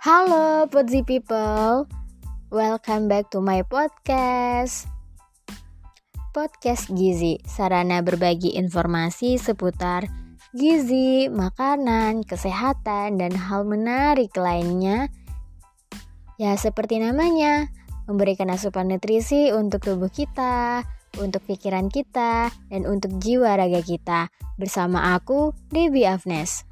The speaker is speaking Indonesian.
Halo Podzi People, welcome back to my podcast. Podcast Gizi, sarana berbagi informasi seputar gizi, makanan, kesehatan, dan hal menarik lainnya. Ya seperti namanya, memberikan asupan nutrisi untuk tubuh kita, untuk pikiran kita, dan untuk jiwa raga kita. Bersama aku, Debbie Afnes.